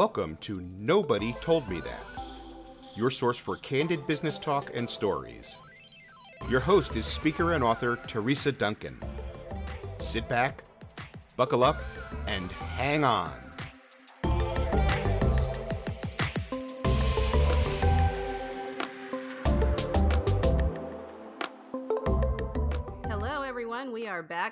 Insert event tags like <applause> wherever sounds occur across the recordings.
Welcome to Nobody Told Me That, your source for candid business talk and stories. Your host is speaker and author Teresa Duncan. Sit back, buckle up, and hang on.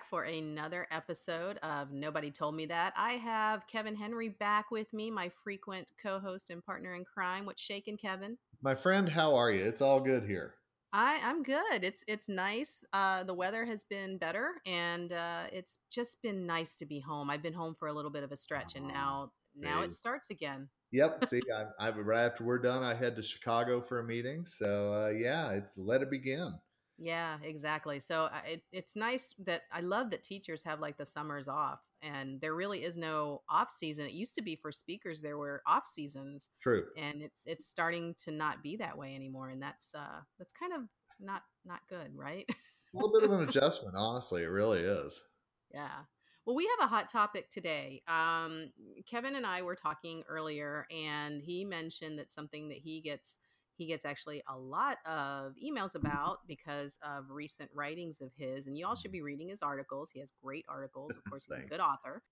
For another episode of Nobody Told Me That. I have Kevin Henry back with me, my frequent co host and partner in crime. What's shaking, Kevin? My friend, how are you? It's all good here. I, I'm good. It's it's nice. Uh, the weather has been better, and uh, it's just been nice to be home. I've been home for a little bit of a stretch, and now now Same. it starts again. Yep. See, <laughs> I, I right after we're done, I head to Chicago for a meeting. So uh, yeah, it's let it begin. Yeah, exactly. So uh, it, it's nice that I love that teachers have like the summers off, and there really is no off season. It used to be for speakers there were off seasons, True. and it's it's starting to not be that way anymore, and that's uh that's kind of not not good, right? A little bit of an <laughs> adjustment, honestly. It really is. Yeah. Well, we have a hot topic today. Um, Kevin and I were talking earlier, and he mentioned that something that he gets he gets actually a lot of emails mm-hmm. about because of recent writings of his. And you all should mm-hmm. be reading his articles. He has great articles. Of course, he's a <laughs> good author.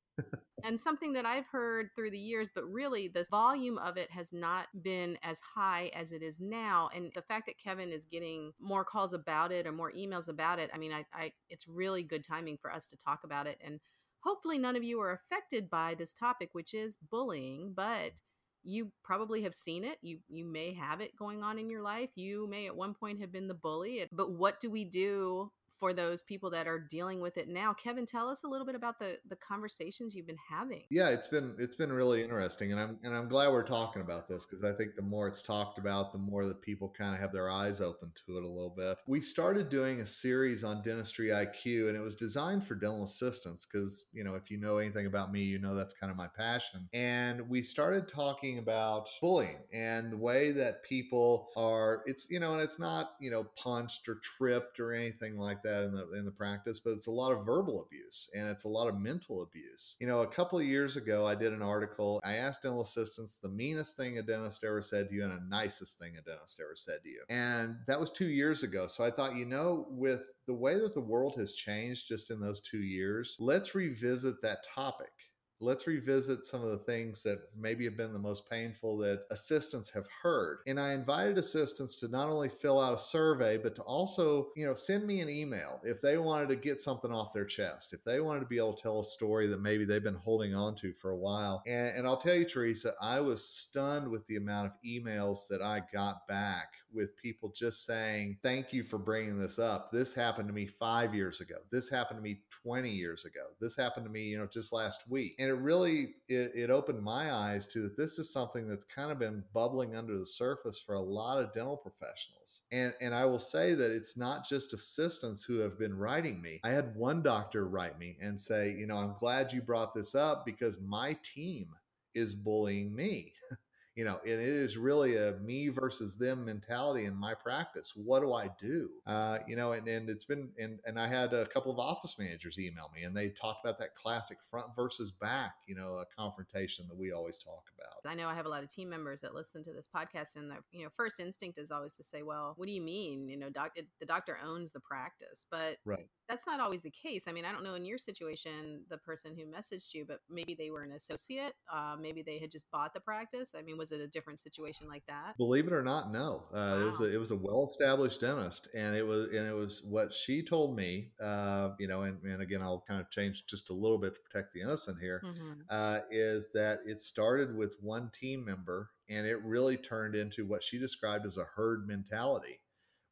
and something that I've heard through the years, but really the volume of it has not been as high as it is now. And the fact that Kevin is getting more calls about it or more emails about it, I mean, I, I it's really good timing for us to talk about it. And hopefully none of you are affected by this topic, which is bullying, but you probably have seen it. You you may have it going on in your life. You may at one point have been the bully. But what do we do for those people that are dealing with it now? Kevin, tell us a little bit about the the conversations you've been having. Yeah, it's been it's been really interesting, and I'm and I'm glad we're talking about this because I think the more it's talked about, the more that people kind of have their eyes open to it a little bit. We started doing a series on dentistry IQ, and it was designed for dental assistants because you know if you know anything about me, you know that's kind of my passion. And we started talking about bullying and the way that people are. It's you know, and it's not you know punched or tripped or anything like that in the in the practice, but it's a lot of verbal abuse and it's a lot of mental abuse. You know, a couple of years ago, I did an article. I asked dental assistants the meanest thing a dentist ever said to you and the nicest thing a dentist ever said to you, and that was two years ago. So I thought, you know, with the way that the world has changed just in those two years, let's revisit that topic let's revisit some of the things that maybe have been the most painful that assistants have heard. And I invited assistants to not only fill out a survey, but to also, you know, send me an email if they wanted to get something off their chest, if they wanted to be able to tell a story that maybe they've been holding on to for a while. And, and I'll tell you, Teresa, I was stunned with the amount of emails that I got back with people just saying, Thank you for bringing this up. This happened to me five years ago. This happened to me 20 years ago. This happened to me, you know, just last week. And it really it, it opened my eyes to that this is something that's kind of been bubbling under the surface for a lot of dental professionals. And and I will say that it's not just assistants who have been writing me. I had one doctor write me and say, you know, I'm glad you brought this up because my team is bullying me you know and it is really a me versus them mentality in my practice what do i do uh, you know and, and it's been and, and i had a couple of office managers email me and they talked about that classic front versus back you know a confrontation that we always talk about I know I have a lot of team members that listen to this podcast, and their you know first instinct is always to say, "Well, what do you mean? You know, doc, it, the doctor owns the practice," but right that's not always the case. I mean, I don't know in your situation, the person who messaged you, but maybe they were an associate. Uh, maybe they had just bought the practice. I mean, was it a different situation like that? Believe it or not, no. Uh, It was a, it was a well-established dentist, and it was and it was what she told me. Uh, you know, and, and again, I'll kind of change just a little bit to protect the innocent here. Mhm. Uh, is that it started with one team member, and it really turned into what she described as a herd mentality,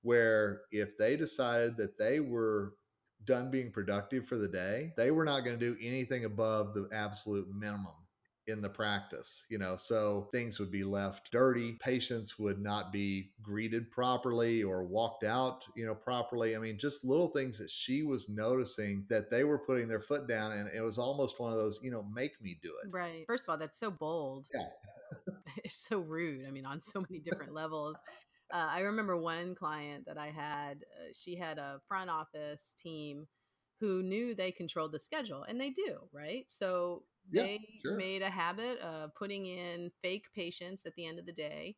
where if they decided that they were done being productive for the day, they were not going to do anything above the absolute minimum in the practice, you know, so things would be left dirty. Patients would not be greeted properly or walked out, you know, properly. I mean, just little things that she was noticing that they were putting their foot down. And it was almost one of those, you know, make me do it. Right. First of all, that's so bold. Yeah. <laughs> it's so rude. I mean, on so many different levels. Uh, I remember one client that I had, uh, she had a front office team who knew they controlled the schedule, and they do, right? So Yeah, they sure. made a habit of putting in fake patients at the end of the day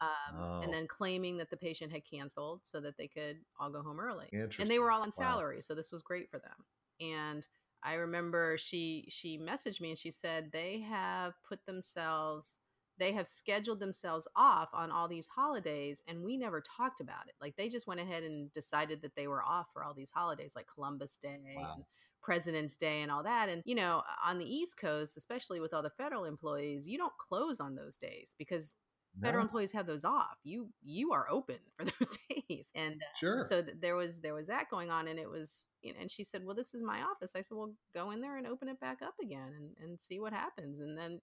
um, and Oh, then claiming that the patient had canceled so that they could all go home early. And they were all on Wow. salary, so this was great for them. And I remember she she messaged me and she said they have put themselves they have scheduled themselves off on all these holidays and we never talked about it. Like they just went ahead and decided that they were off for all these holidays like Columbus Day and Wow. President's Day and all that. And, you know, on the East Coast, especially with all the federal employees, you don't close on those days because federal No, employees have those off. You you are open for <laughs> those days. And uh, sure. so th- there was there was that going on and it was you know, and she said, "Well, this is my office." I said, "Well, go in there and open it back up again and and see what happens." And then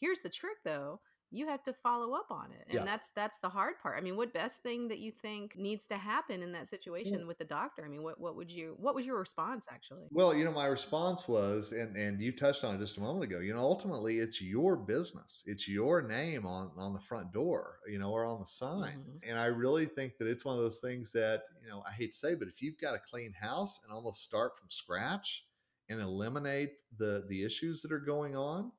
here's the trick though you have to follow up on it and Yeah. that's that's the hard part i mean what best thing that you think needs to happen in that situation with the doctor i mean what what would you what was your response actually well, you know, my response was, and and you touched on it just a moment ago. You know, ultimately, it's your business. It's your name on on the front door, you know, or on the sign. hmm And I really think that it's one of those things that you know I hate to say, but if you've got a clean house and almost start from scratch and eliminate the the issues that are going on.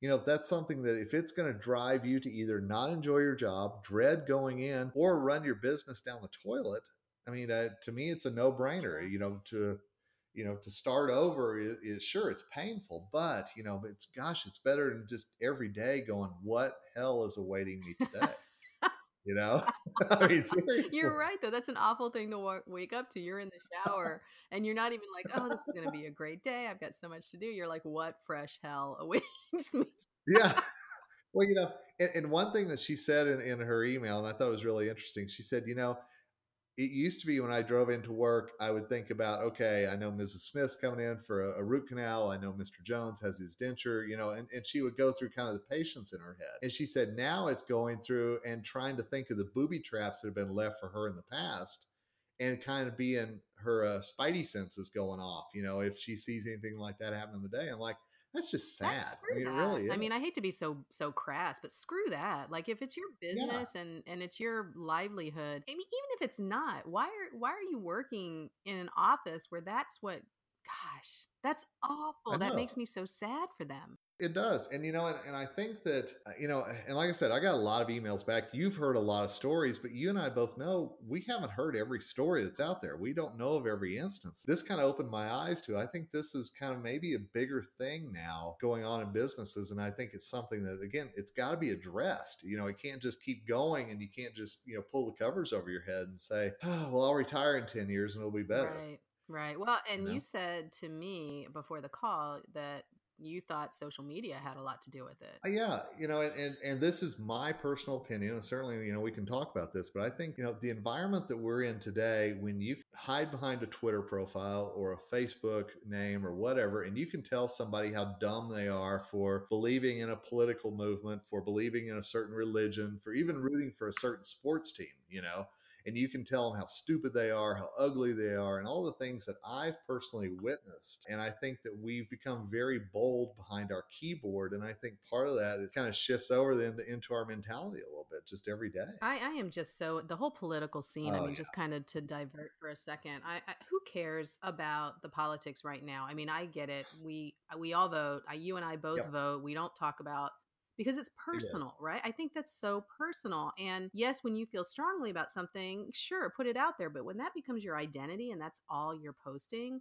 You know, that's something that if it's going to drive you to either not enjoy your job, dread going in, or run your business down the toilet, I mean, uh, to me, it's a no brainer. You know, to you know to start over is, is sure it's painful, but you know, it's gosh, it's better than just every day going, what hell is awaiting me today? You know, <laughs> <laughs> I mean, seriously, you're right though that's an awful thing to wa- wake up to you're in the shower and you're not even like oh this is going to be a great day i've got so much to do you're like what fresh hell awaits <laughs> me? Yeah. Well, you know, and, and one thing that she said in, in her email, and I thought it was really interesting, she said, you know, it used to be when I drove into work, I would think about, okay, I know Mrs. Smith's coming in for a, a root canal. I know Mr. Jones has his denture, you know, and, and she would go through kind of the patients in her head. And she said now it's going through and trying to think of the booby traps that have been left for her in the past and kind of being her uh, spidey senses going off, you know, if she sees anything like that happen in the day. I'm like, that's just That's sad. I mean, it really I mean, I hate to be so so crass, but screw that. Like if it's your Yeah, business and and it's your livelihood, I mean, even if it's not, why are why are you working in an office where that's what gosh, that's awful. That makes me so sad for them. It does. And, you know, and, and I think that, uh, you know, and like I said, I got a lot of emails back. You've heard a lot of stories, but you and I both know we haven't heard every story that's out there. We don't know of every instance. This kind of opened my eyes to, I think this is kind of maybe a bigger thing now going on in businesses. And I think it's something that, again, it's got to be addressed. You know, it can't just keep going and you can't just, you know, pull the covers over your head and say, oh, well, I'll retire in 10 years and it'll be better. Right. Right. Well, and you said to me before the call that you thought social media had a lot to do with it. Uh, Yeah, you know, and, and and this is my personal opinion, and certainly, you know, we can talk about this, but I think, you know, the environment that we're in today, when you hide behind a Twitter profile or a Facebook name or whatever, and you can tell somebody how dumb they are for believing in a political movement, for believing in a certain religion, for even rooting for a certain sports team, you know, and you can tell them how stupid they are, how ugly they are, and all the things that I've personally witnessed. And I think that we've become very bold behind our keyboard. And I think part of that it kind of shifts over then into our mentality a little bit just every day. I, I am just so the whole political scene. I Oh mean, yeah, just kind of to divert for a second. I, I who cares about the politics right now? I mean, I get it. We we all vote. I, you and I both yep, vote. We don't talk about because it's it personal, right? I think that's so personal. And yes, when you feel strongly about something, sure, put it out there. But when that becomes your identity and that's all you're posting,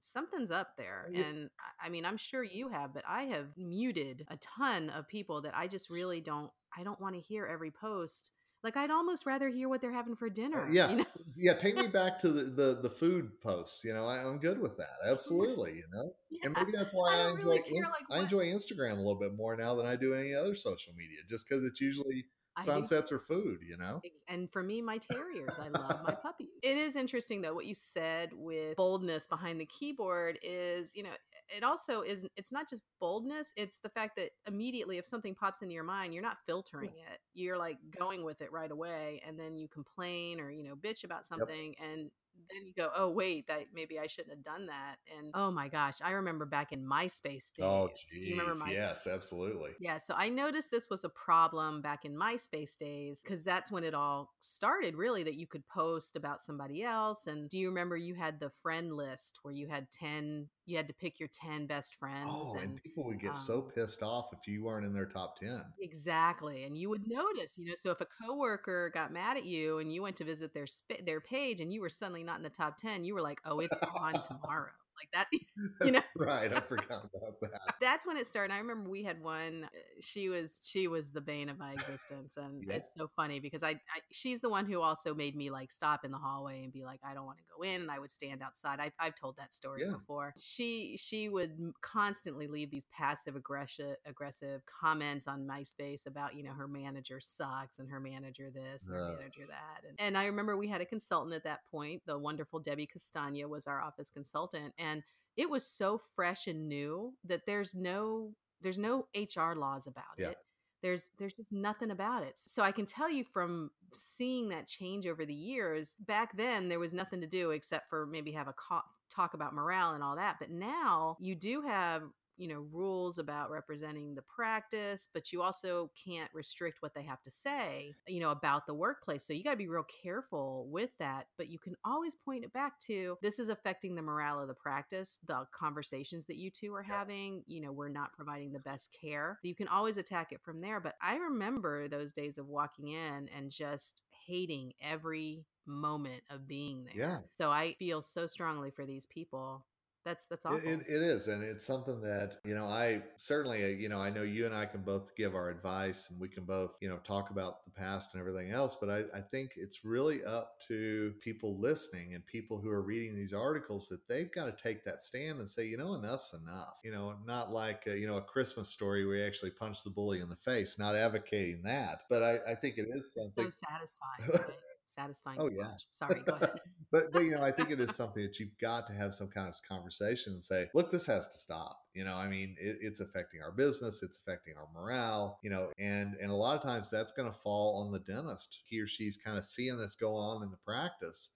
something's up there. Yeah, And I mean, I'm sure you have, but I have muted a ton of people that I just really don't, I don't want to hear every post. Like I'd almost rather hear what they're having for Uh, dinner, yeah, you know? <laughs> yeah. Take me back to the the, the food posts. You know, I, I'm good with that. Absolutely. You know, and maybe that's <laughs> why I I enjoy really care like I enjoy Instagram a little bit more now than I do any other social media, just because it's usually sunsets or food. You know. And for me, my terriers, I love my puppies. It is interesting though what you said with boldness behind the keyboard is, you know, it also is it's not just boldness, it's the fact that immediately if something pops into your mind, you're not filtering it. You're like going with it right away and then you complain or, you know, bitch about Yep. something and then you go, oh wait, that maybe I shouldn't have done that. And oh my gosh, I remember back in MySpace oh, days. Oh, Do you remember geez. MySpace? Yes, absolutely. Yeah, so I noticed this was a problem back in MySpace days because that's when it all started, really, that you could post about somebody else. And do you remember you had the friend list where you had 10, you had to pick your 10 best friends? Oh, and and people would get um, so pissed off if you weren't in their top 10. Exactly. And you would notice, you know, so if a coworker got mad at you and you went to visit their sp- their page and you were suddenly not in the top 10, you were like, "Oh, it's on <laughs> tomorrow." Like that, <laughs> <laughs> you That's know. right. I <laughs> forgot about that. That's when it started. I remember we had one. uh, She was she was the bane of my existence, and Yep. it's so funny because I, I she's the one who also made me like stop in the hallway and be like, I don't want to go in, and I would stand outside. I, I've told that story Yeah. before. She she would constantly leave these passive aggressive aggressive comments on MySpace about you know her manager sucks and her manager this and her manager that, and, and I remember we had a consultant at that point. The wonderful Debbie Castagna was our office consultant, and it was so fresh and new that there's no there's no HR laws about Yeah. it. There's there's just nothing about it. So I can tell you from seeing that change over the years, back then there was nothing to do except for maybe have a co- talk about morale and all that. But now you do have you know rules about representing the practice but you also can't restrict what they have to say you know about the workplace so you got to be real careful with that but you can always point it back to this is affecting the morale of the practice the conversations that you two are having you know we're not providing the best care. You can always attack it from there but i remember those days of walking in and just hating every moment of being there. Yeah. so i feel so strongly for these people that's that's awful It, it, it is, and it's something that you know. I certainly, uh, you know, I know you and I can both give our advice, and we can both, you know, talk about the past and everything else. But I, I think it's really up to people listening and people who are reading these articles that they've got to take that stand and say, you know, enough's enough. You know, not like uh, you know a Christmas story where you actually punch the bully in the face. Not advocating that, but I, I think it is so something. satisfying <laughs> right? Satisfying Oh, yeah. watch. sorry go ahead <laughs> but but you know, I think it is something that you've got to have some kind of conversation and say, look, this has to stop. You know, I mean, it, it's affecting our business, it's affecting our morale. You know, and and a lot of times that's going to fall on the dentist. He or she's kind of seeing this go on in the practice.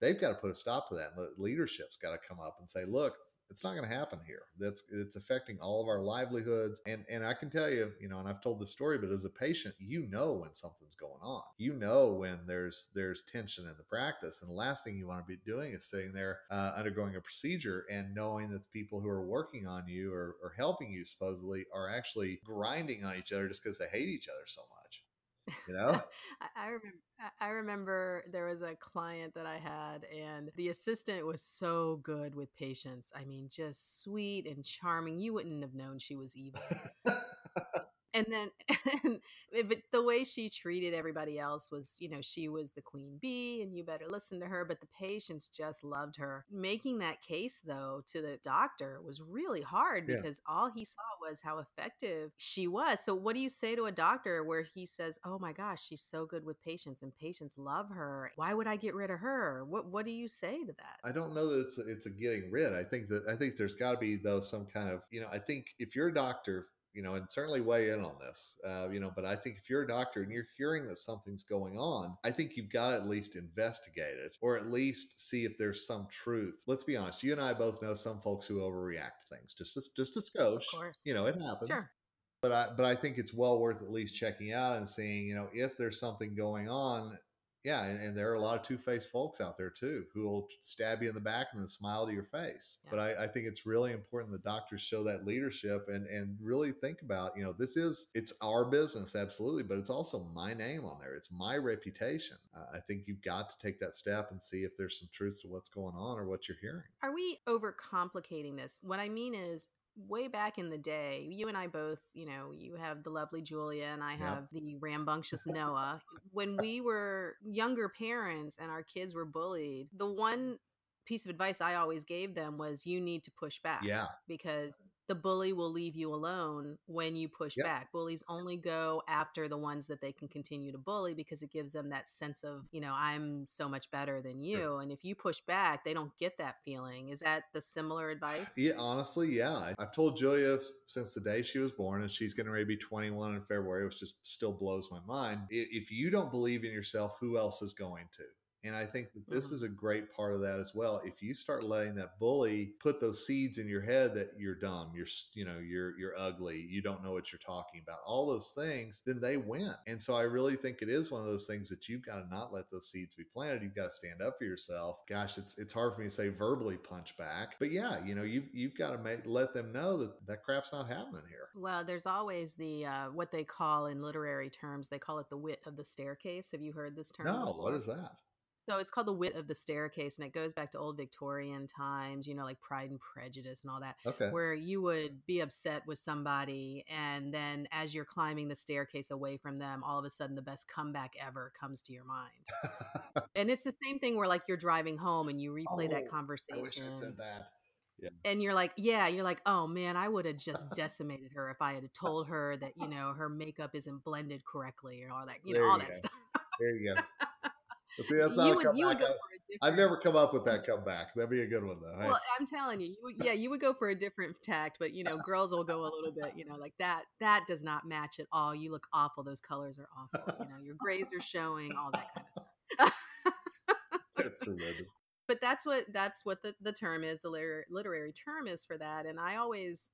They've got to put a stop to that. Leadership's got to come up and say, look. It's not going to happen here. That's it's affecting all of our livelihoods, and and I can tell you, you know, and I've told this story, but as a patient, you know when something's going on. You know when there's there's tension in the practice, and the last thing you want to be doing is sitting there uh, undergoing a procedure and knowing that the people who are working on you or, or helping you supposedly are actually grinding on each other just because they hate each other so much. You <laughs> know? I, remember I remember there was a client that I had and the assistant was so good with patients. I mean, just sweet and charming. You wouldn't have known she was evil. <laughs> <laughs> and then <laughs> but the way she treated everybody else was you know she was the queen bee and you better listen to her but the patients just loved her. Making that case though to the doctor was really hard Yeah. because all he saw was how effective she was. So what do you say to a doctor where he says oh my gosh she's so good with patients and patients love her. Why would i get rid of her? What what do you say to that? I don't know that it's a, it's a getting rid. I think that I think there's got to be though some kind of you know I think if you're a doctor you know and certainly weigh in on this uh, you know but I think if you're a doctor and you're hearing that something's going on I think you've got to at least investigate it or at least see if there's some truth. Let's be honest. You and I both know some folks who overreact to things just a, just a skosh. of course You know it happens sure but I but I think it's well worth at least checking out and seeing, you know, if there's something going on. Yeah, and, and there are a lot of two faced folks out there too who will stab you in the back and then smile to your face. Yeah. But I, I think it's really important the doctors show that leadership and and really think about, you know, this is it's our business, absolutely, but it's also my name on there. It's my reputation. Uh, I think you've got to take that step and see if there's some truth to what's going on or what you're hearing. Are we overcomplicating this? What I mean is, way back in the day, you and I both, you know, you have the lovely Julia and I have the rambunctious <laughs> Noah. when we were younger parents and our kids were bullied, the one piece of advice I always gave them was you need to push back Yeah, because the bully will leave you alone when you push Yep. back. Bullies only go after the ones that they can continue to bully because it gives them that sense of, you know, I'm so much better than you. Sure. And if you push back, they don't get that feeling. Is that the similar advice? Yeah, honestly, yeah. I've told Julia since the day she was born, and she's going to be 21 in February, which just still blows my mind. If you don't believe in yourself, who else is going to? And I think that this Mhm. is a great part of that as well. If you start letting that bully put those seeds in your head that you're dumb, you're you know, you're you're ugly, you don't know what you're talking about, all those things, then they win. And so I really think it is one of those things that you've got to not let those seeds be planted. You've got to stand up for yourself. Gosh, it's it's hard for me to say verbally punch back, but yeah, you know, you've you've got to make let them know that that crap's not happening here. Well, there's always the uh, what they call in literary terms. They call it the wit of the staircase. Have you heard this term? No, what is that? So it's called the wit of the staircase, and it goes back to old Victorian times. You know, like Pride and Prejudice and all that. Okay. where you would be upset with somebody and then as you're climbing the staircase away from them all of a sudden the best comeback ever comes to your mind <laughs> and it's the same thing where like you're driving home and you replay that Oh, I conversation wish I'd said that. Yeah. and you're like yeah you're like oh man i would have just decimated her if i had told her that you know her makeup isn't blended correctly and all that you know all you that go. stuff There you go. See, that's not you would you would go I- for a different I've never come up with that comeback. That'd be a good one though. Well, I'm telling you, you would, yeah, you would go for a different tact, but you know, girls will go a little bit, you know, like that. That does not match at all. You look awful. Those colors are awful. You know, your grays are showing, all that kind of stuff. that's tremendous. <laughs> but that's what that's what the, the term is. The liter- literary term is for that. And I always,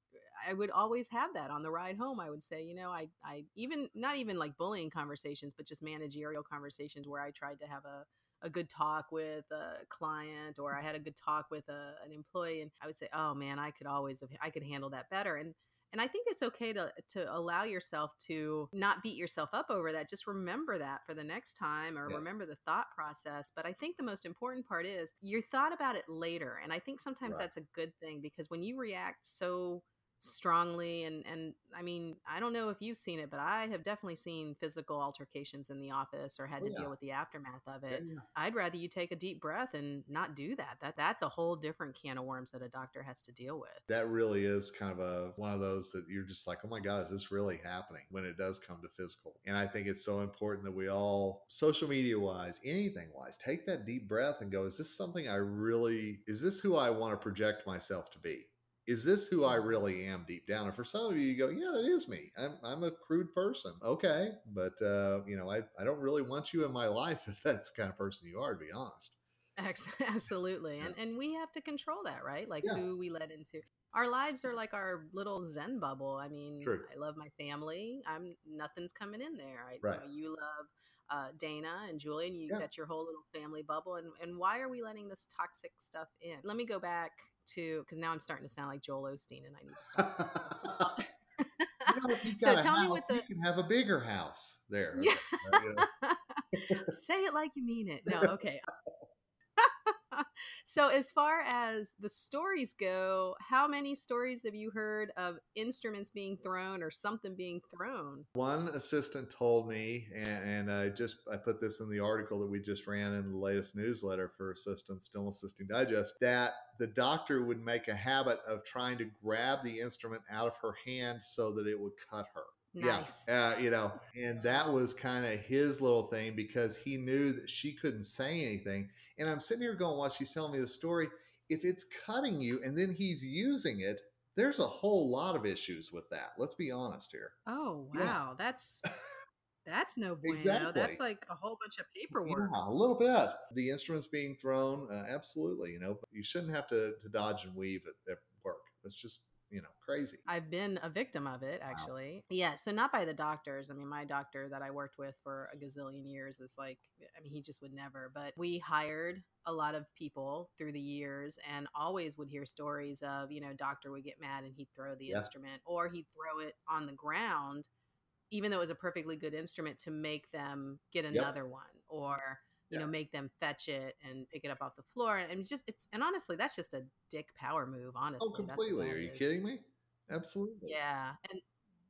I would always have that on the ride home. I would say, you know, I, I even not even like bullying conversations, but just managerial conversations where I tried to have a a good talk with a client or I had a good talk with a, an employee and I would say, "Oh man, I could always have I could handle that better." And and I think it's okay to to allow yourself to not beat yourself up over that. Just remember that for the next time or Yeah. remember the thought process. But I think the most important part is you thought about it later. And I think sometimes Right. that's a good thing because when you react so Mm. strongly and and I mean, I don't know if you've seen it, but I have definitely seen physical altercations in the office or had Oh, to yeah. deal with the aftermath of Yeah, it. yeah. I'd rather you take a deep breath and not do that. That that's a whole different can of worms that a doctor has to deal with. That really is kind of a one of those that you're just like, oh my God, is this really happening when it does come to physical? And I think it's so important that we all, social media wise, anything wise, take that deep breath and go, is this something I really, is this who I want to project myself to be? Is this who I really am deep down? And for some of you, you go, yeah, that is me. I'm, I'm a crude person. Okay. But, uh, you know, I, I don't really want you in my life <laughs> if that's the kind of person you are, to be honest. <laughs> Absolutely. And and we have to control that, right? Like Yeah. who we let into. Our lives are like our little zen bubble. I mean, True. I love my family. I'm nothing's coming in there. I, Right. You, know, you love uh, Dana and Julian. You Yeah. got your whole little family bubble. And and why are we letting this toxic stuff in? Let me go back to because now I'm starting to sound like Joel Osteen, and I need to stop. <laughs> <laughs> You know, So tell me what the- you can have a bigger house there. Yeah. Uh. <laughs> Say it like you mean it. No, okay. <laughs> so, as far as the stories go, how many stories have you heard of instruments being thrown or something being thrown? One assistant told me, and, and I just I put this in the article that we just ran in the latest newsletter for Assistants Still Assisting Digest, that the doctor would make a habit of trying to grab the instrument out of her hand so that it would cut her. Nice. Yeah, uh, you know, and that was kind of his little thing because he knew that she couldn't say anything. And I'm sitting here going, while she's telling me the story, if it's cutting you and then he's using it, there's a whole lot of issues with that. Let's be honest here. Oh, Yeah. wow. That's. That's no <laughs> bueno. Exactly. That's like a whole bunch of paperwork. Yeah, a little bit. The instruments being thrown, uh, absolutely. You know, you shouldn't have to, to dodge and weave at, at work. That's just you know crazy. I've been a victim of it Wow. actually. Yeah, so not by the doctors. I mean, my doctor that I worked with for a gazillion years is like, I mean, he just would never. But we hired a lot of people through the years and always would hear stories of, you know, doctor would get mad and he'd throw the Yeah. instrument or he'd throw it on the ground, even though it was a perfectly good instrument to make them get another one or you Yeah. know make them fetch it and pick it up off the floor and just it's and honestly that's just a dick power move honestly Oh, completely. Are you is. kidding me? Absolutely. Yeah, and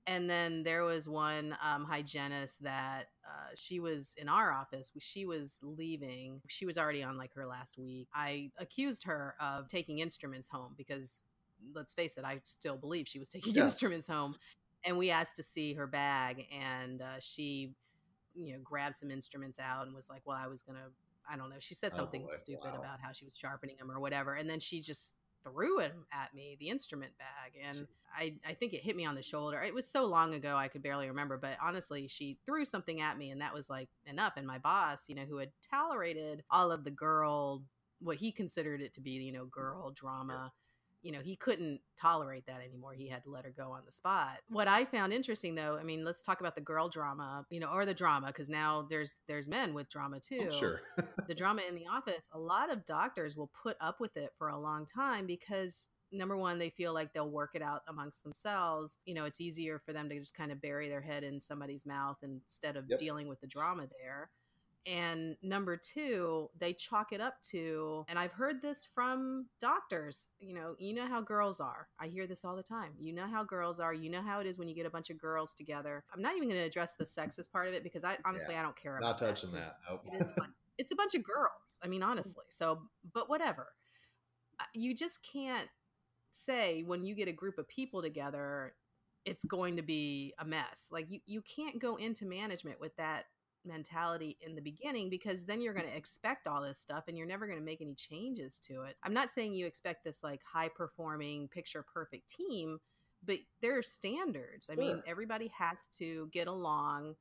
and then there was one um, hygienist that uh, she was in our office. She was leaving. She was already on like her last week. I accused her of taking instruments home because, let's face it, I still believe she was <laughs> taking Yeah. instruments home. And we asked to see her bag, and uh, she, you know, grabbed some instruments out and was like, "Well, I was gonna." I don't know. She said Oh, something boy. stupid Wow. about how she was sharpening them or whatever. And then she just threw him at me, the instrument bag. And I, I think it hit me on the shoulder. It was so long ago, I could barely remember. But honestly, she threw something at me, and that was like enough. And my boss, you know, who had tolerated all of the girl, what he considered it to be, you know, mm, girl drama you know, he couldn't tolerate that anymore. He had to let her go on the spot. What I found interesting though, I mean, let's talk about the girl drama, you know, or the drama because now there's there's men with drama oh, too. Sure. the drama in the office, a lot of doctors will put up with it for a long time because number one, they feel like they'll work it out amongst themselves. You know, it's easier for them to just kind of bury their head in somebody's mouth instead of yep. dealing with the drama there. And number two, they chalk it up to, and I've heard this from doctors, you know, you know how girls are. I hear this all the time. You know how girls are. You know how it is when you get a bunch of girls together. I'm not even going to address the sexist part of it because I honestly, yeah, I don't care about Not touching that. that. Nope. It it's a bunch of girls. I mean, mm. honestly. So, but whatever. You just can't say when you get a group of people together, it's going to be a mess. Like you, you can't go into management with that mentality in the beginning because then you're mm. going to expect all this stuff and you're never going to make any changes to it. I'm not saying you expect this like high performing, picture perfect team, but there are standards. I sure. mean, everybody has to get along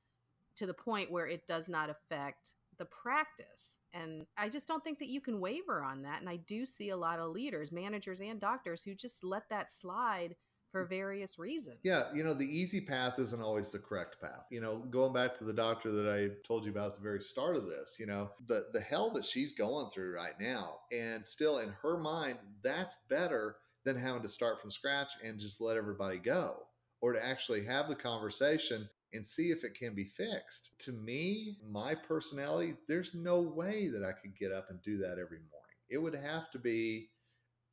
to the point where it does not affect the practice. And I just don't think that you can waver on that. And I do see a lot of leaders, managers, and doctors who just let that slide for various reasons. Yeah, you know, the easy path isn't always the correct path. You know, going back to the doctor that I told you about at the very start of this, you know, the the hell that she's going through right now and still in her mind that's better than having to start from scratch and just let everybody go or to actually have the conversation and see if it can be fixed. To me, my personality, there's no way that I could get up and do that every morning. It would have to be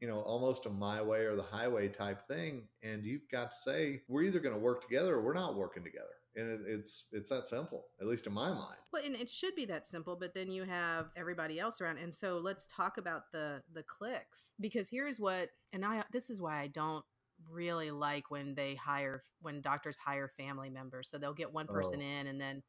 you know, almost a my way or the highway type thing. And you've got to say, we're either going to work together or we're not working together. And it's it's that simple, at least in my mind. Well, and it should be that simple, but then you have everybody else around. And so let's talk about the the clicks because here's what, and I this is why I don't really like when they hire when doctors hire family members. So they'll get one person oh. in and then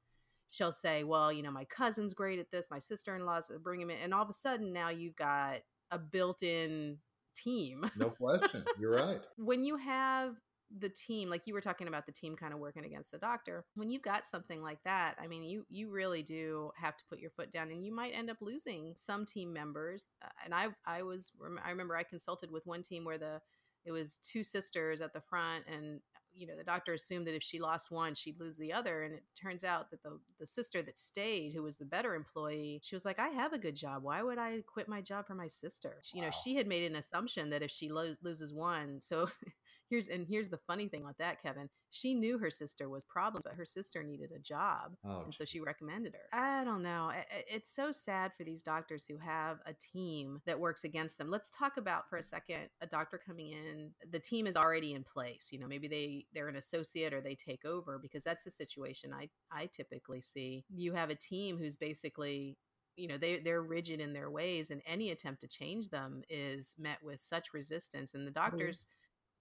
she'll say, "Well, you know, my cousin's great at this, my sister-in-law's uh, bring him in," and all of a sudden now you've got a built-in team. <laughs> no question. You're right. when you have the team like you were talking about the team kind of working against the doctor when you've got something like that i mean you you really do have to put your foot down and you might end up losing some team members uh, and i i was i remember i consulted with one team where the it was two sisters at the front and you know the doctor assumed that if she lost one she'd lose the other and it turns out that the the sister that stayed who was the better employee she was like i have a good job why would i quit my job for my sister wow. you know she had made an assumption that if she lo- loses one so <laughs> here's and here's the funny thing with that kevin she knew her sister was problems but her sister needed a job oh, and so she recommended her. I don't know it's so sad for these doctors who have a team that works against them. Let's talk about for a second a doctor coming in the team is already in place you know maybe they they're an associate or they take over because that's the situation i i typically see. You have a team who's basically you know they they're rigid in their ways and any attempt to change them is met with such resistance and the mm-hmm. doctors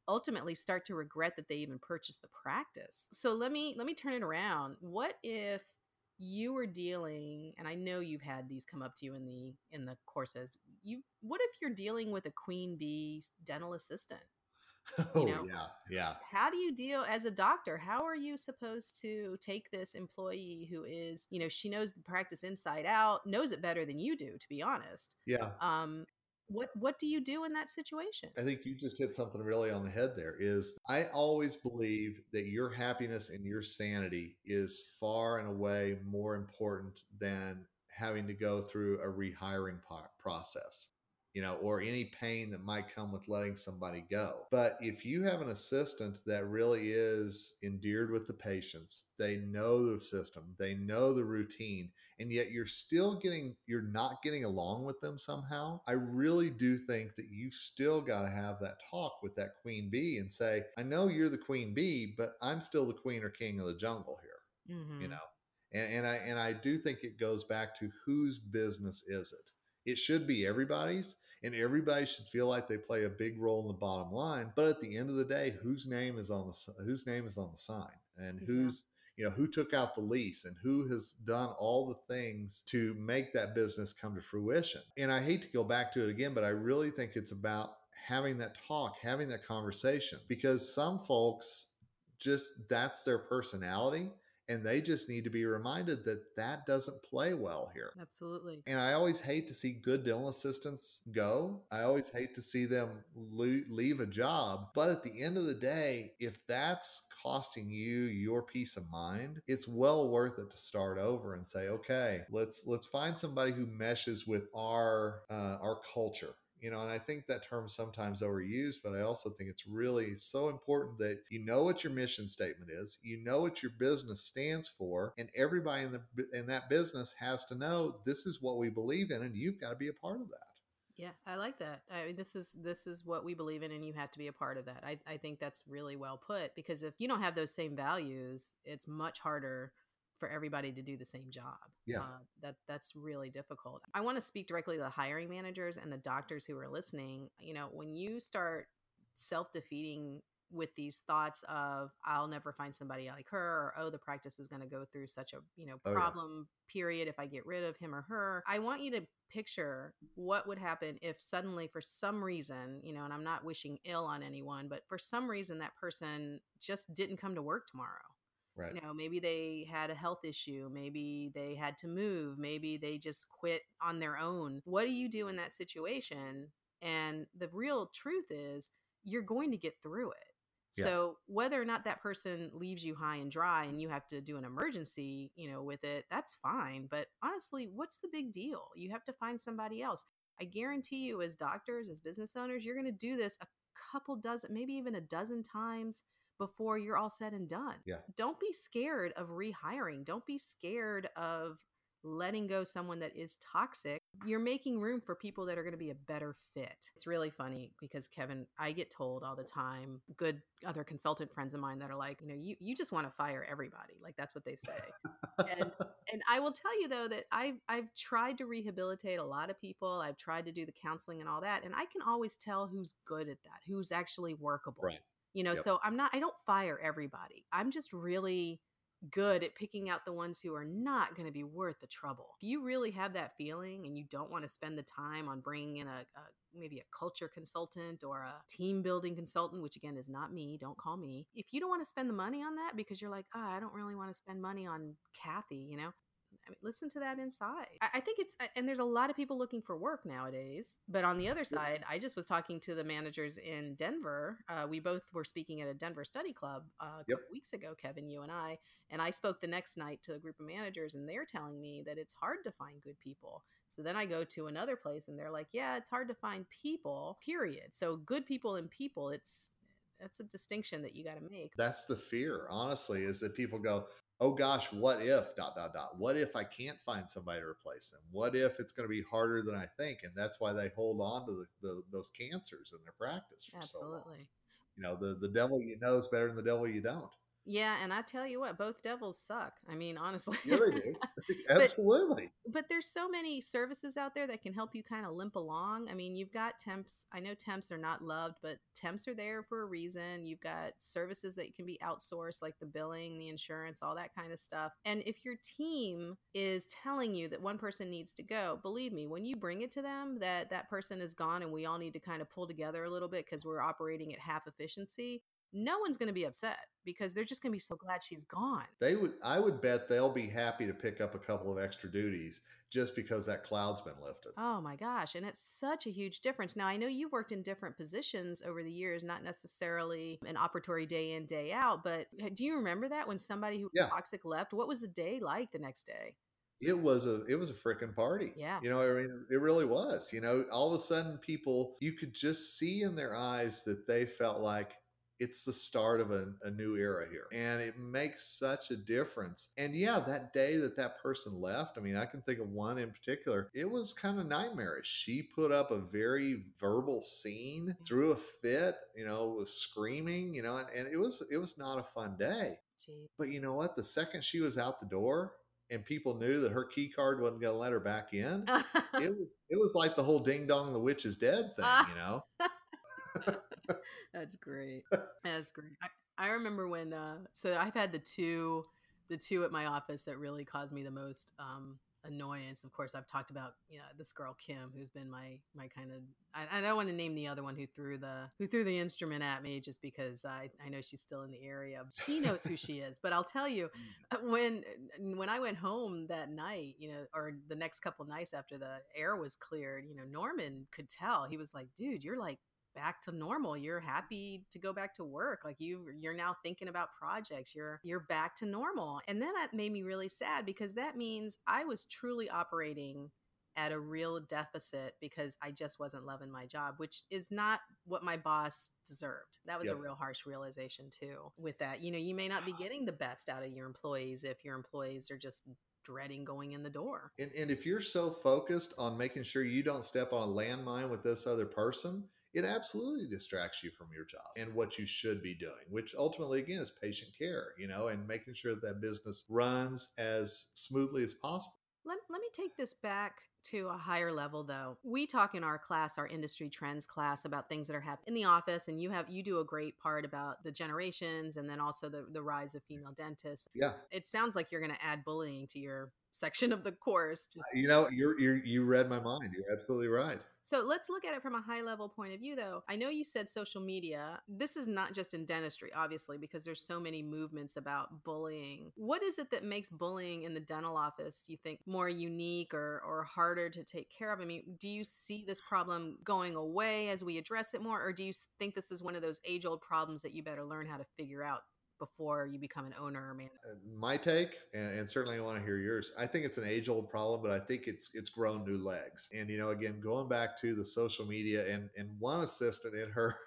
ultimately start to regret that they even purchased the practice. So let me let me turn it around. What if you were dealing and I know you've had these come up to you in the in the courses. You what if you're dealing with a queen bee dental assistant? Oh you know, yeah, yeah. How do you deal as a doctor? How are you supposed to take this employee who is, you know, she knows the practice inside out, knows it better than you do, to be honest. Yeah. Um, what what do you do in that situation i think you just hit something really on the head there is i always believe that your happiness and your sanity is far and away more important than having to go through a rehiring process you know, or any pain that might come with letting somebody go. But if you have an assistant that really is endeared with the patients, they know the system, they know the routine, and yet you're still getting, you're not getting along with them somehow, I really do think that you still got to have that talk with that queen bee and say, I know you're the queen bee, but I'm still the queen or king of the jungle here, mm-hmm. you know? And, and I and I do think it goes back to whose business is it? It should be everybody's, and everybody should feel like they play a big role in the bottom line. But at the end of the day, whose name is on the whose name is on the sign, and yeah. who's you know who took out the lease and who has done all the things to make that business come to fruition. And I hate to go back to it again, but I really think it's about having that talk, having that conversation. Because some folks just that's their personality and they just need to be reminded that that doesn't play well here. Absolutely. And I always hate to see good dental assistants go. I always hate to see them leave a job. But at the end of the day, if that's costing you your peace of mind, it's well worth it to start over and say, okay, let's let's find somebody who meshes with our uh, our culture you know and i think that term sometimes overused but i also think it's really so important that you know what your mission statement is you know what your business stands for and everybody in the in that business has to know this is what we believe in and you've got to be a part of that yeah, I like that. I mean, this is this is what we believe in, and you have to be a part of that. I, I think that's really well put because if you don't have those same values, it's much harder for everybody to do the same job. Yeah. Uh, that that's really difficult. I want to speak directly to the hiring managers and the doctors who are listening. You know, when you start self-defeating with these thoughts of I'll never find somebody like her or oh the practice is going to go through such a, you know, problem oh, yeah. period if I get rid of him or her. I want you to picture what would happen if suddenly for some reason, you know, and I'm not wishing ill on anyone, but for some reason that person just didn't come to work tomorrow Right. You know, maybe they had a health issue, maybe they had to move, maybe they just quit on their own. What do you do in that situation? And the real truth is, you're going to get through it. Yeah. So whether or not that person leaves you high and dry and you have to do an emergency, you know, with it, that's fine. But honestly, what's the big deal? You have to find somebody else. I guarantee you, as doctors, as business owners, you're going to do this a couple dozen, maybe even a dozen times before you're all said and done. Yeah. Don't be scared of rehiring. Don't be scared of letting go someone that is toxic. You're making room for people that are going to be a better fit. It's really funny because Kevin, I get told all the time, good other consultant friends of mine that are like, you know, you, you just want to fire everybody. Like that's what they say. and <laughs> and I will tell you though that I've I've tried to rehabilitate a lot of people. I've tried to do the counseling and all that. And I can always tell who's good at that, who's actually workable. Right you know yep. so i'm not i don't fire everybody. I'm just really good at picking out the ones who are not going to be worth the trouble. If you really have that feeling and you don't want to spend the time on bringing in a, a maybe a culture consultant or a team building consultant which again is not me don't call me. If you don't want to spend the money on that because you're like oh, i don't really want to spend money on kathy you know I mean, listen to that inside. I, I, think it's, and there's a lot of people looking for work nowadays. But on the other side, I just was talking to the managers in Denver. Uh, we both were speaking at a Denver study club uh, a yep. couple weeks ago, Kevin, you and I. And I spoke the next night to a group of managers, and they're telling me that it's hard to find good people. So then I go to another place, and they're like, yeah, it's hard to find people, period. So good people and people, it's, that's a distinction that you got to make. That's the fear, honestly, is that people go, oh gosh, what if dot dot dot? What if I can't find somebody to replace them? What if it's going to be harder than I think? And that's why they hold on to the, the those cancers in their practice. Absolutely. So you know, the the devil you know is better than the devil you don't. Yeah, and I tell you what, both devils suck. I mean, honestly. Yeah, they do. <laughs> <laughs> Absolutely. But, but, there's so many services out there that can help you kind of limp along. I mean, you've got temps. I know temps are not loved, but temps are there for a reason. You've got services that can be outsourced, like the billing, the insurance, all that kind of stuff. And if your team is telling you that one person needs to go, believe me, when you bring it to them that that person is gone and we all need to kind of pull together a little bit because we're operating at half efficiency, no one's going to be upset because they're just going to be so glad she's gone. They would I would bet they'll be happy to pick up a couple of extra duties just because that cloud's been lifted. Oh my gosh, and it's such a huge difference. Now I know you've worked in different positions over the years, not necessarily an operatory day in day out, but do you remember that when somebody who was yeah. toxic left, what was the day like the next day? it was a it was a freaking party. Yeah. You know, I mean it really was. You know, all of a sudden people you could just see in their eyes that they felt like it's the start of a, a, new era here. And it makes such a difference. And yeah that day that that person left i mean i can think of one in particular it was kind of nightmarish. She put up a very verbal scene threw a fit you know was screaming you know and, and it was it was not a fun day. But you know what? The second she was out the door and people knew that her key card wasn't going to let her back in <laughs> it was it was like the whole ding dong the witch is dead thing ah. you know <laughs> That's great. <laughs> That's great. I, I remember when, uh, so I've had the two the two at my office that really caused me the most um, annoyance. Of course, I've talked about you know, this girl Kim, who's been my my kind of. I, I, don't want to name the other one who threw the who threw the instrument at me, just because I I know she's still in the area. She knows who she is, but I'll tell you, mm. <laughs> when when I went home that night, you know, or the next couple nights after the air was cleared, you know, Norman could tell. He was like, "Dude, you're like back to normal you're happy to go back to work like you you're now thinking about projects you're you're back to normal and then that made me really sad because that means i was truly operating at a real deficit because I just wasn't loving my job, which is not what my boss deserved. That was yep. a real harsh realization too. With that, you know, you may not be getting the best out of your employees if your employees are just dreading going in the door. And, and if you're so focused on making sure you don't step on a landmine with this other person, it absolutely distracts you from your job and what you should be doing, which ultimately, again, is patient care, you know, and making sure that, business runs as smoothly as possible. Let, let me take this back to a higher level though we talk in our class our industry trends class about things that are happening in the office and you have you do a great part about the generations and then also the, the rise of female dentists yeah it sounds like you're going to add bullying to your section of the course. Just... You know, you're, you're you read my mind. You're absolutely right. So let's look at it from a high level point of view, though. I know you said social media. This is not just in dentistry, obviously, because there's so many movements about bullying. What is it that makes bullying in the dental office, you think, more unique or, or harder to take care of? I mean, do you see this problem going away as we address it more, or do you think this is one of those age old problems that you better learn how to figure out before you become an owner or manager? Uh, my take, and, and, certainly I want to hear yours. I think it's an age old problem, but I think it's it's grown new legs. And you know, again, going back to the social media and and one assistant in her. <laughs>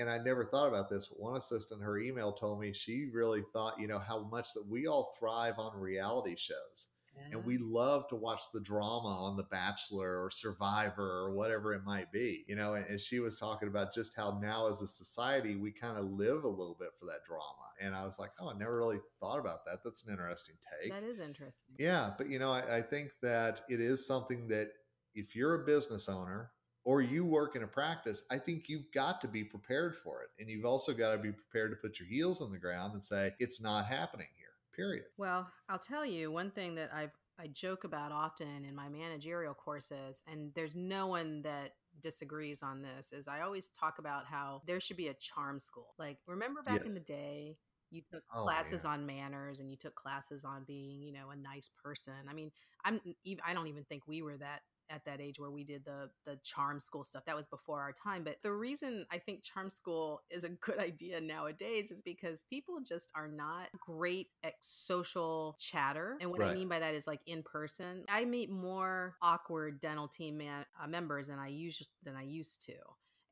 And I never thought about this. One assistant, her email told me she really thought, you know, how much that we all thrive on reality shows and we love to watch the drama on The Bachelor or Survivor or whatever it might be, you know. And, and she was talking about just how now as a society we kind of live a little bit for that drama. And I was like, oh, I never really thought about that. That's an interesting take. That is interesting. Yeah, but you know, I, I think that it is something that if you're a business owner or you work in a practice, I think you've got to be prepared for it. And you've also got to be prepared to put your heels on the ground and say, it's not happening period. Well, I'll tell you one thing that I I joke about often in my managerial courses, and there's no one that disagrees on this. Is I always talk about how there should be a charm school. Like remember back yes. in the day, you took oh, classes yeah. on manners and you took classes on being, you know, a nice person. I mean, I'm I don't even think we were that at that age where we did the the charm school stuff. That was before our time but the reason i think charm school is a good <laughs> idea nowadays is because people just are not great at social chatter and what right. i mean by that is like in person. I meet more awkward dental team man, uh, members than i used than i used to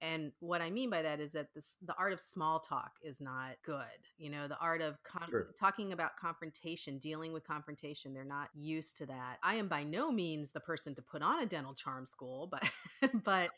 and what I mean by that is that this, the art of small talk is not good. You know, the art of con- sure. talking about confrontation, dealing with confrontation, they're not used to that. I am by no means the person to put on a dental charm school, but <laughs> but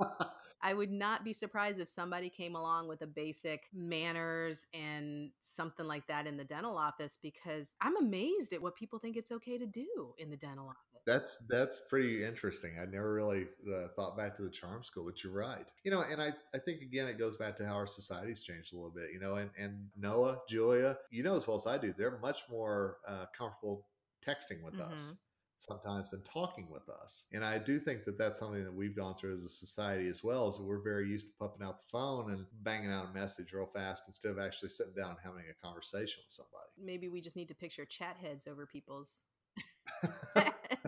<laughs> I would not be surprised if somebody came along with a basic manners and something like that in the dental office because I'm amazed at what people think it's okay to do in the dental office. That's that's pretty interesting. I never really uh, thought back to the charm school, but you're right. You know, and I, I think again it goes back to how our society's changed a little bit. You know, and and Noah, Julia, you know as well as I do, they're much more uh, comfortable texting with mm-hmm. us sometimes than talking with us. And I do think that that's something that we've gone through as a society as well, is that we're very used to pumping out the phone and banging out a message real fast instead of actually sitting down and having a conversation with somebody. Maybe we just need to picture chat heads over people's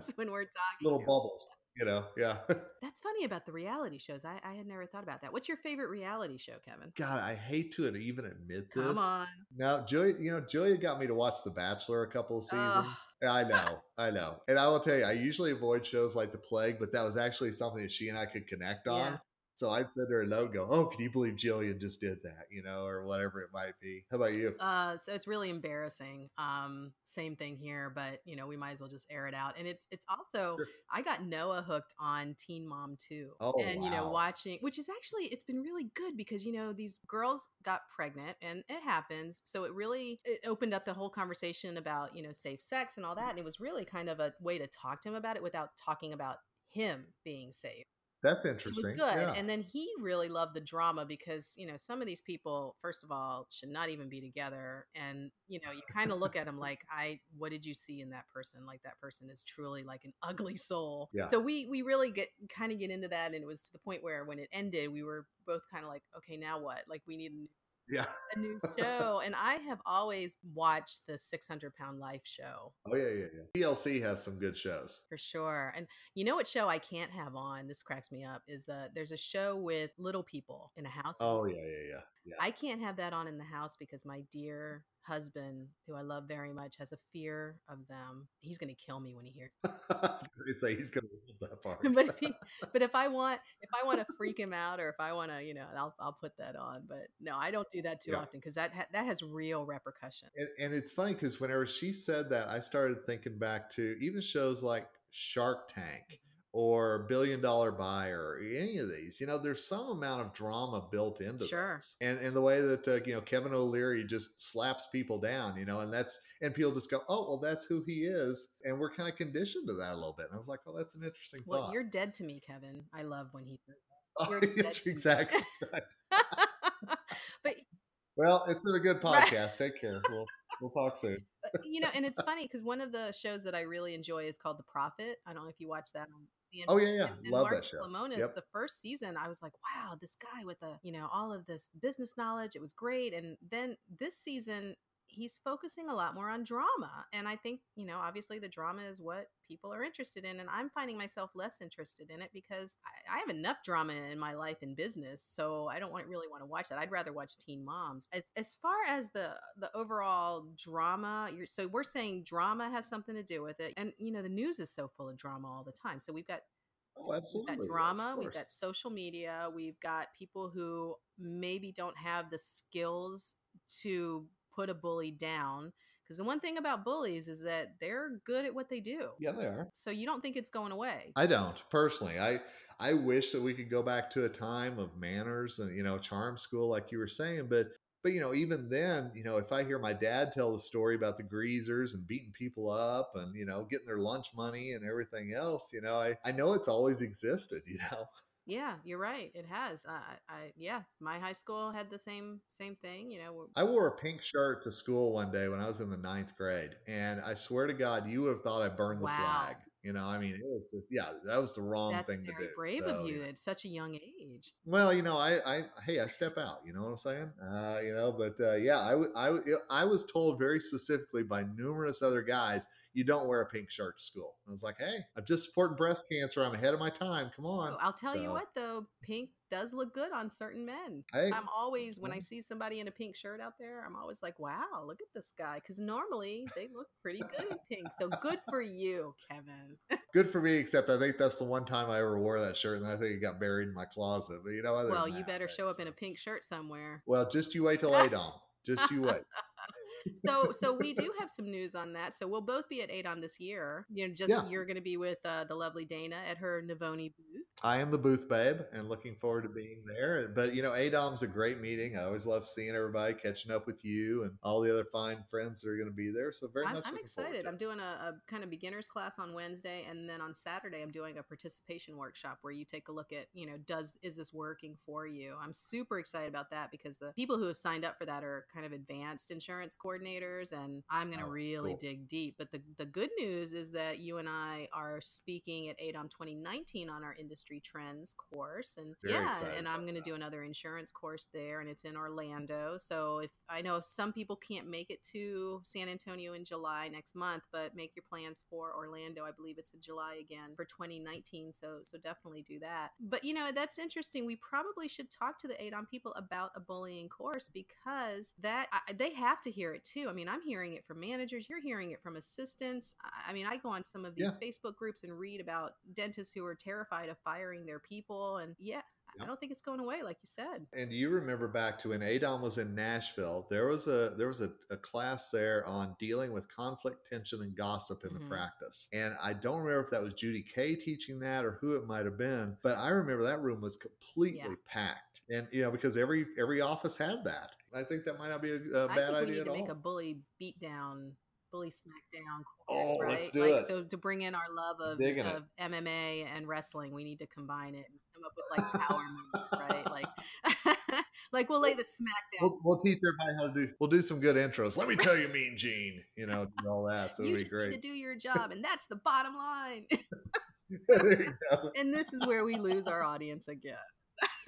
heads <laughs> when we're talking. Little bubbles you know, yeah. <laughs> That's funny about the reality shows. I, I had never thought about that. What's your favorite reality show, Kevin? God, I hate to even admit this. Come on. Now, Julia, you know, Julia got me to watch The Bachelor a couple of seasons. I know, I know. And I will tell you, I usually avoid shows like The Plague, but that was actually something that she and I could connect on. Yeah. So I'd send her a note, go, "Oh, can you believe Jillian just did that?" You know, or whatever it might be. How about you? Uh, so it's really embarrassing. Um, same thing here, but you know, we might as well just air it out. And it's it's also sure. I got Noah hooked on Teen Mom too, oh, and wow. you know, watching, which is actually it's been really good because you know these girls got pregnant and it happens. So it really it opened up the whole conversation about you know safe sex and all that, and it was really kind of a way to talk to him about it without talking about him being safe That's interesting. it was good. Yeah. And then he really loved the drama because, you know, some of these people, first of all, should not even be together. And, you know, you kind of look at them like, I, what did you see in that person? Like that person is truly like an <laughs> ugly soul. Yeah. So we, we really get kind of get into that. And it was to the point where when it ended, we were both kind of like, okay, now what? Like we need a new yeah. <laughs> a new show. And I have always watched the 600 pound life show Oh yeah, yeah, yeah. TLC has some good shows. for sure. And you know what show I can't have on? This cracks me up. Is the there's a show with little people in a house. Oh yeah, yeah, yeah. Yeah. I can't have that on in the house because my dear husband, who I love very much, has a fear of them. He's going to kill me when he hears. <laughs> I was going to say he's going to love that <laughs> part. but if he, <laughs> but if I want, if I want to freak him out, or if I want to, you know, I'll I'll put that on. But no, I don't do that too Yeah. often because that ha- that has real repercussion. and, and it's funny because whenever she said that, I started thinking back to even shows like Shark Tank or Billion Dollar Buyer, or any of these. You know, there's some amount of drama built into Sure. those, and and the way that uh, you know Kevin O'Leary just slaps people down, you know, and that's and people just go, oh well, that's who he is, and we're kind of conditioned to that a little bit. And I was like, well, that's an interesting Well, thought. you're dead to me, Kevin. I love when he. <laughs> Oh, it's <laughs> me. exactly right. <laughs> but Well, it's been a good podcast. Take care. We'll we'll talk soon. You know, and it's funny because one of the shows that I really enjoy is called The Profit. I don't know if you watch that Oh yeah, yeah, and, love that Marcus show. Lemonis, Yep. the first season, I was like, wow, this guy with the, you know, all of this business knowledge, it was great. And then this season, he's focusing a lot more on drama. And I think, you know, obviously the drama is what people are interested in. And I'm finding myself less interested in it because I, I have enough drama in my life and business. So I don't want, really want to watch that. I'd rather watch Teen Moms. As, as far as the the overall drama, you're, so we're saying drama has something to do with it. And, you know, the news is so full of drama all the time. So we've got Oh, We've absolutely. got drama, of we've got social media, we've got people who maybe don't have the skills to put a bully down. Because the one thing about bullies is that they're good at what they do. Yeah, they are. So you don't think it's going away. I don't personally. I I wish that we could go back to a time of manners and you know charm school like you were saying, but but you know even then, you know if I hear my dad tell the story about the greasers and beating people up and you know getting their lunch money and everything else, you know I I know it's always existed, <laughs> you know. Yeah, you're right. It has. I, yeah, my high school had the same same thing. You know, I wore a pink shirt to school one day when I was in the ninth grade, and I swear to God, you would have thought I burned the Wow. flag. You know, I mean, it was just yeah, that was the wrong that's thing to very do. brave So, of you know. at such a young age. Well, you know, I, I, hey, I step out. You know what I'm saying? Uh, you know, but uh, yeah, I was told very specifically by numerous other guys, you don't wear a pink shirt to school. I was like, hey, I'm just supporting breast cancer. I'm ahead of my time. Come on. Oh, I'll tell you what though, pink does look good on certain men. Hey, I'm always when I mhm. see somebody in a pink shirt out there, I'm always like, "Wow, look at this guy!" Because normally they look pretty good in pink. So good for you, Kevin. good for me. Except I think that's the one time I ever wore that shirt, and I think it got buried in my closet. But you know, well, you that, better hey, show up in a pink shirt somewhere. Well, just you wait till <laughs> AADOM. Just you wait. So, so we <laughs> do have some news on that. So we'll both be at AADOM this year. You know, just Yeah. you're going to be with uh, the lovely Dana at her Navoni booth. I am the booth babe and looking forward to being there. But you know, AADOM's a great meeting. I always love seeing everybody, catching up with you and all the other fine friends that are going to be there. So very I'm, much I'm excited. I'm doing a, a kind of beginners class on Wednesday, and then on Saturday I'm doing a participation workshop where you take a look at, you know, does is this working for you? I'm super excited about that because the people who have signed up for that are kind of advanced insurance coordinators, and I'm going to Oh, really cool. dig deep. But the the good news is that you and I are speaking at AADOM 2019 on our industry trends course, and Very yeah, and I'm going to do another insurance course there, and it's in Orlando. So if I know some people can't make it to San Antonio in July next month, but make your plans for Orlando. I believe it's in July again for 2019. So so definitely do that. But you know that's interesting. We probably should talk to the AADOM people about a bullying course because that I, they have to hear it too. I mean, I'm hearing it from managers. You're hearing it from assistants. I- mean, I go on some of these Facebook groups and read about dentists who are terrified of firing their people. And yeah, I don't think it's going away, like you said. And you remember back to when AADOM was in Nashville, there was a there was a, a class there on dealing with conflict, tension, and gossip in Mhm. the practice. And I don't remember if that was Judy Kay teaching that or who it might have been, but I remember that room was completely Yeah. packed. And you know, because every every office had that. I think that might not be a bad think we idea need at to all. make a bully beatdown, bully smackdown course, Oh, right? let's do like it. so to bring in our love of, of MMA and wrestling, we need to combine it. And come up with like power moves, right? Like, <laughs> like we'll lay the smack down. We'll, we'll, teach everybody how to do. We'll do some good intros. Let me tell you, Mean Gene. You know, and all that. So you it'll be great. need to do your job, and that's the bottom line. <laughs> <laughs> and this is where we lose our audience again.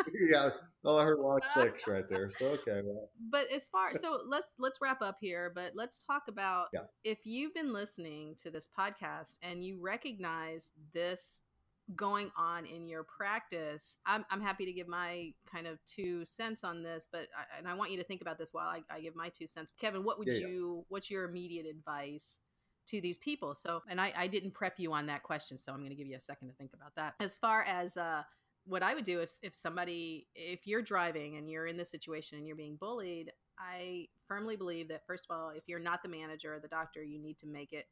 <laughs> yeah, oh, I heard a lot of clicks right there. So okay, well. But as far so let's let's wrap up here. But let's talk about yeah. if you've been listening to this podcast and you recognize this going on in your practice i'm, I'm happy to give my kind of two cents on this but I, and i want you to think about this while i, I give my two cents kevin what would yeah, you yeah. what's your immediate advice to these people so and i, I didn't prep you on that question so i'm going to give you a second to think about that as far as uh what I would do if if somebody if you're driving and you're in this situation and you're being bullied, I firmly believe that first of all, if you're not the manager or the doctor, you need to make it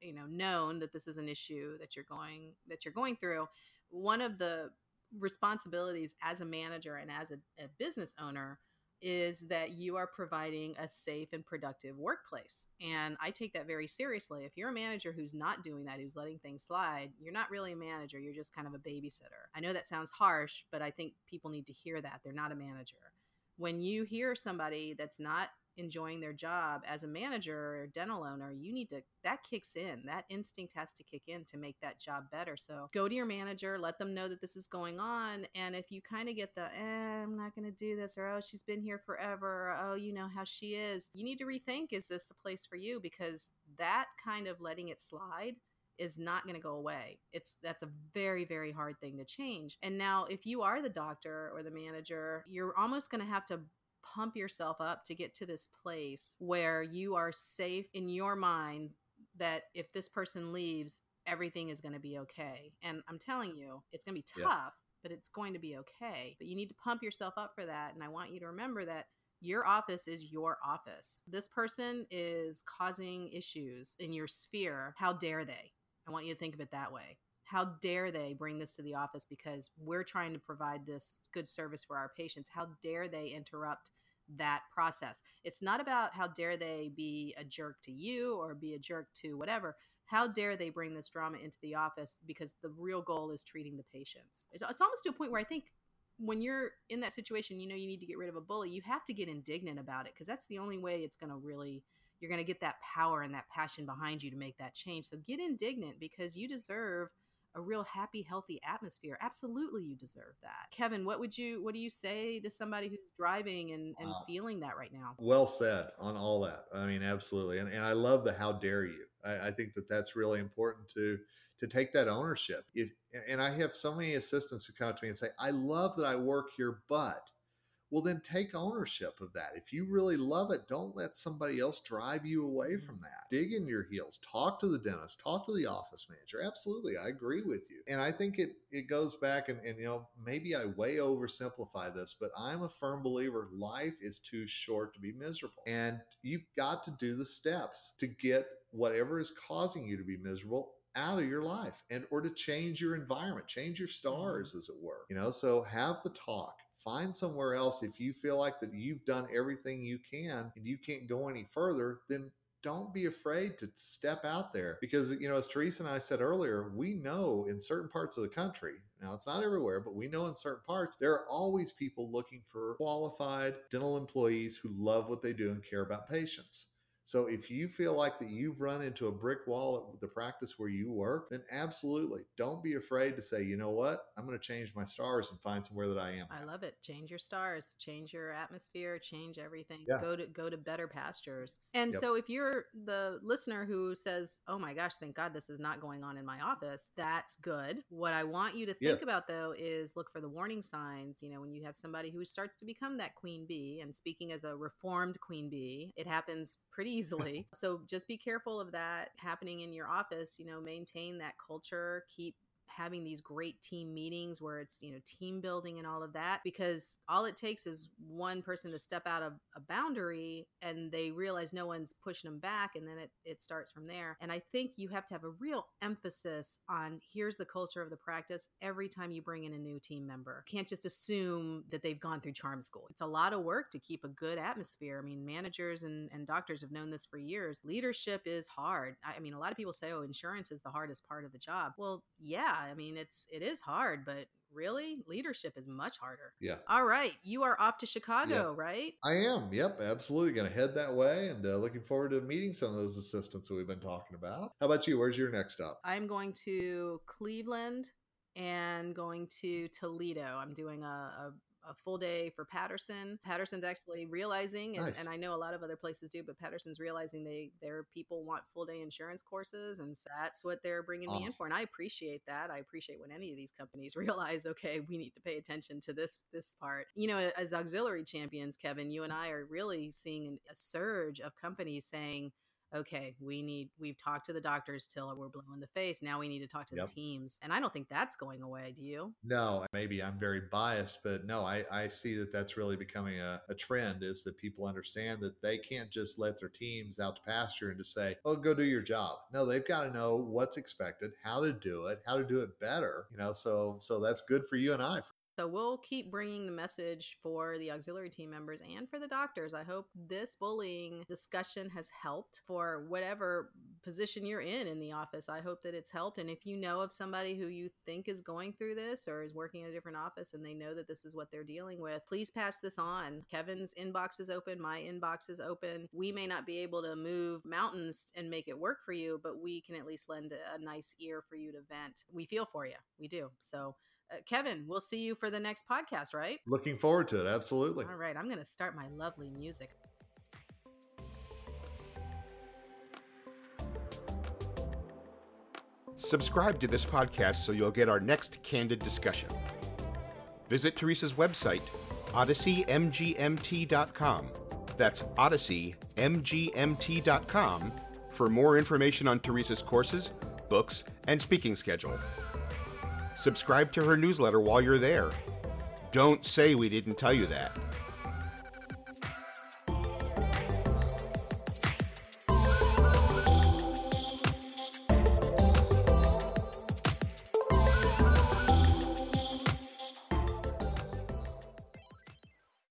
you know known that this is an issue that you're going that you're going through. One of the responsibilities as a manager and as a, a business owner is that you are providing a safe and productive workplace. And I take that very seriously. If you're a manager who's not doing that, who's letting things slide, you're not really a manager. You're just kind of a babysitter. I know that sounds harsh, but I think people need to hear that. They're not a manager. When you hear somebody that's not enjoying their job as a manager or dental owner, you need to, that kicks in. That instinct has to kick in to make that job better. So go to your manager, let them know that this is going on. And if you kind of get the, eh, I'm not going to do this, or oh, she's been here forever, or oh, you know how she is, you need to rethink is this the place for you? Because that kind of letting it slide is not going to go away. It's that's a very very hard thing to change. And now if you are the doctor or the manager, you're almost going to have to pump yourself up to get to this place where you are safe in your mind that if this person leaves, everything is going to be okay. And I'm telling you, it's going to be tough, yeah. but it's going to be okay. But you need to pump yourself up for that. And I want you to remember that your office is your office. This person is causing issues in your sphere. How dare they? I want you to think of it that way. How dare they bring this to the office because we're trying to provide this good service for our patients? How dare they interrupt that process. It's not about how dare they be a jerk to you or be a jerk to whatever. How dare they bring this drama into the office because the real goal is treating the patients. It's almost to a point where I think when you're in that situation, you know you need to get rid of a bully, you have to get indignant about it because that's the only way it's going to really you're going to get that power and that passion behind you to make that change. So get indignant because you deserve – a real happy, healthy atmosphere. Absolutely, you deserve that. Kevin, what would you what do you say to somebody who's driving and, and wow. feeling that right now? Well said on all that. I mean, absolutely, and, and I love the how dare you. I, I think that that's really important to to take that ownership. If, and I have so many assistants who come to me and say, "I love that I work here, but." Well then take ownership of that. If you really love it don't let somebody else drive you away mm-hmm. from that. Dig in your heels. Talk to the dentist. Talk to the office manager. Absolutely i agree with you. And i think it it goes back and, and you know maybe i way oversimplify this but i'm a firm believer life is too short to be miserable. And you've got to do the steps to get whatever is causing you to be miserable out of your life and or to change your environment change your mm-hmm. stars as it were you know? So have the talk find somewhere else if you feel like that you've done everything you can and you can't go any further then don't be afraid to step out there. Because you know as teresa and i said earlier we know in certain parts of the country now it's not everywhere but we know in certain parts there are always people looking for qualified dental employees who love what they do and care about patients so if you feel like that you've run into a brick wall at the practice where you work, then absolutely don't be afraid to say, you know what, I'm going to change my stars and find somewhere that I am. I love it. Change your stars, change your atmosphere, change everything. Yeah. Go to go to better pastures. And yep. so if you're the listener who says, "Oh my gosh, thank God this is not going on in my office," that's good. What I want you to think yes. about though is look for the warning signs. You know, when you have somebody who starts to become that queen bee, and speaking as a reformed queen bee, it happens pretty easily. so just be careful of that happening in your office. You know, maintain that culture, keep having these great team meetings where it's you know team building and all of that because all it takes is one person to step out of a boundary and they realize no one's pushing them back and then it, it starts from there. And i think you have to have a real emphasis on here's the culture of the practice every time you bring in a new team member. You can't just assume that they've gone through charm school. It's a lot of work to keep a good atmosphere. I mean managers and, and doctors have known this for years. Leadership is hard. I, I mean a lot of people say oh insurance is the hardest part of the job. Well yeah I mean, it's it is hard, but really leadership is much harder. Yeah. All right, you are off to Chicago, right? I am. Yep, absolutely. Going to head that way and uh, looking forward to meeting some of those assistants that we've been talking about. How about you? Where's your next stop? I'm going to Cleveland and going to Toledo. I'm doing a, a a full day for Patterson. Patterson's actually realizing, and, Nice. and I know a lot of other places do, but Patterson's realizing they their people want full day insurance courses, and so that's what they're bringing me in for. And I appreciate that. I appreciate when any of these companies <laughs> realize, okay, we need to pay attention to this this part. You know, as auxiliary champions, Kevin, you and I are really seeing a surge of companies saying. Okay, we need. We've talked to the doctors till we're blue in the face. Now we need to talk to Yep. the teams, and I don't think that's going away. Do you? No, maybe I'm very biased, but no, I, I see that that's really becoming a, a trend is that people understand that they can't just let their teams out to pasture and just say, oh, go do your job. No, they've got to know what's expected, how to do it, how to do it better, you know, so, so that's good for you and I. So we'll keep bringing the message for the auxiliary team members and for the doctors. I hope this bullying discussion has helped for whatever position you're in in the office. I hope that it's helped. And if you know of somebody who you think is going through this or is working in a different office and they know that this is what they're dealing with, please pass this on. Kevin's inbox is open, my inbox is open. We may not be able to move mountains and make it work for you, but we can at least lend a, nice ear for you to vent. We feel for you. We do. So Uh, Kevin, we'll see you for the next podcast, right? Looking forward to it. Absolutely. All right, I'm going to start my lovely music. Subscribe to this podcast so you'll get our next candid discussion. Visit Teresa's website, odysseymgmt.com. That's odysseymgmt.com for more information on Teresa's courses, books, and speaking schedule. Subscribe to her newsletter while you're there. Don't say we didn't tell you that.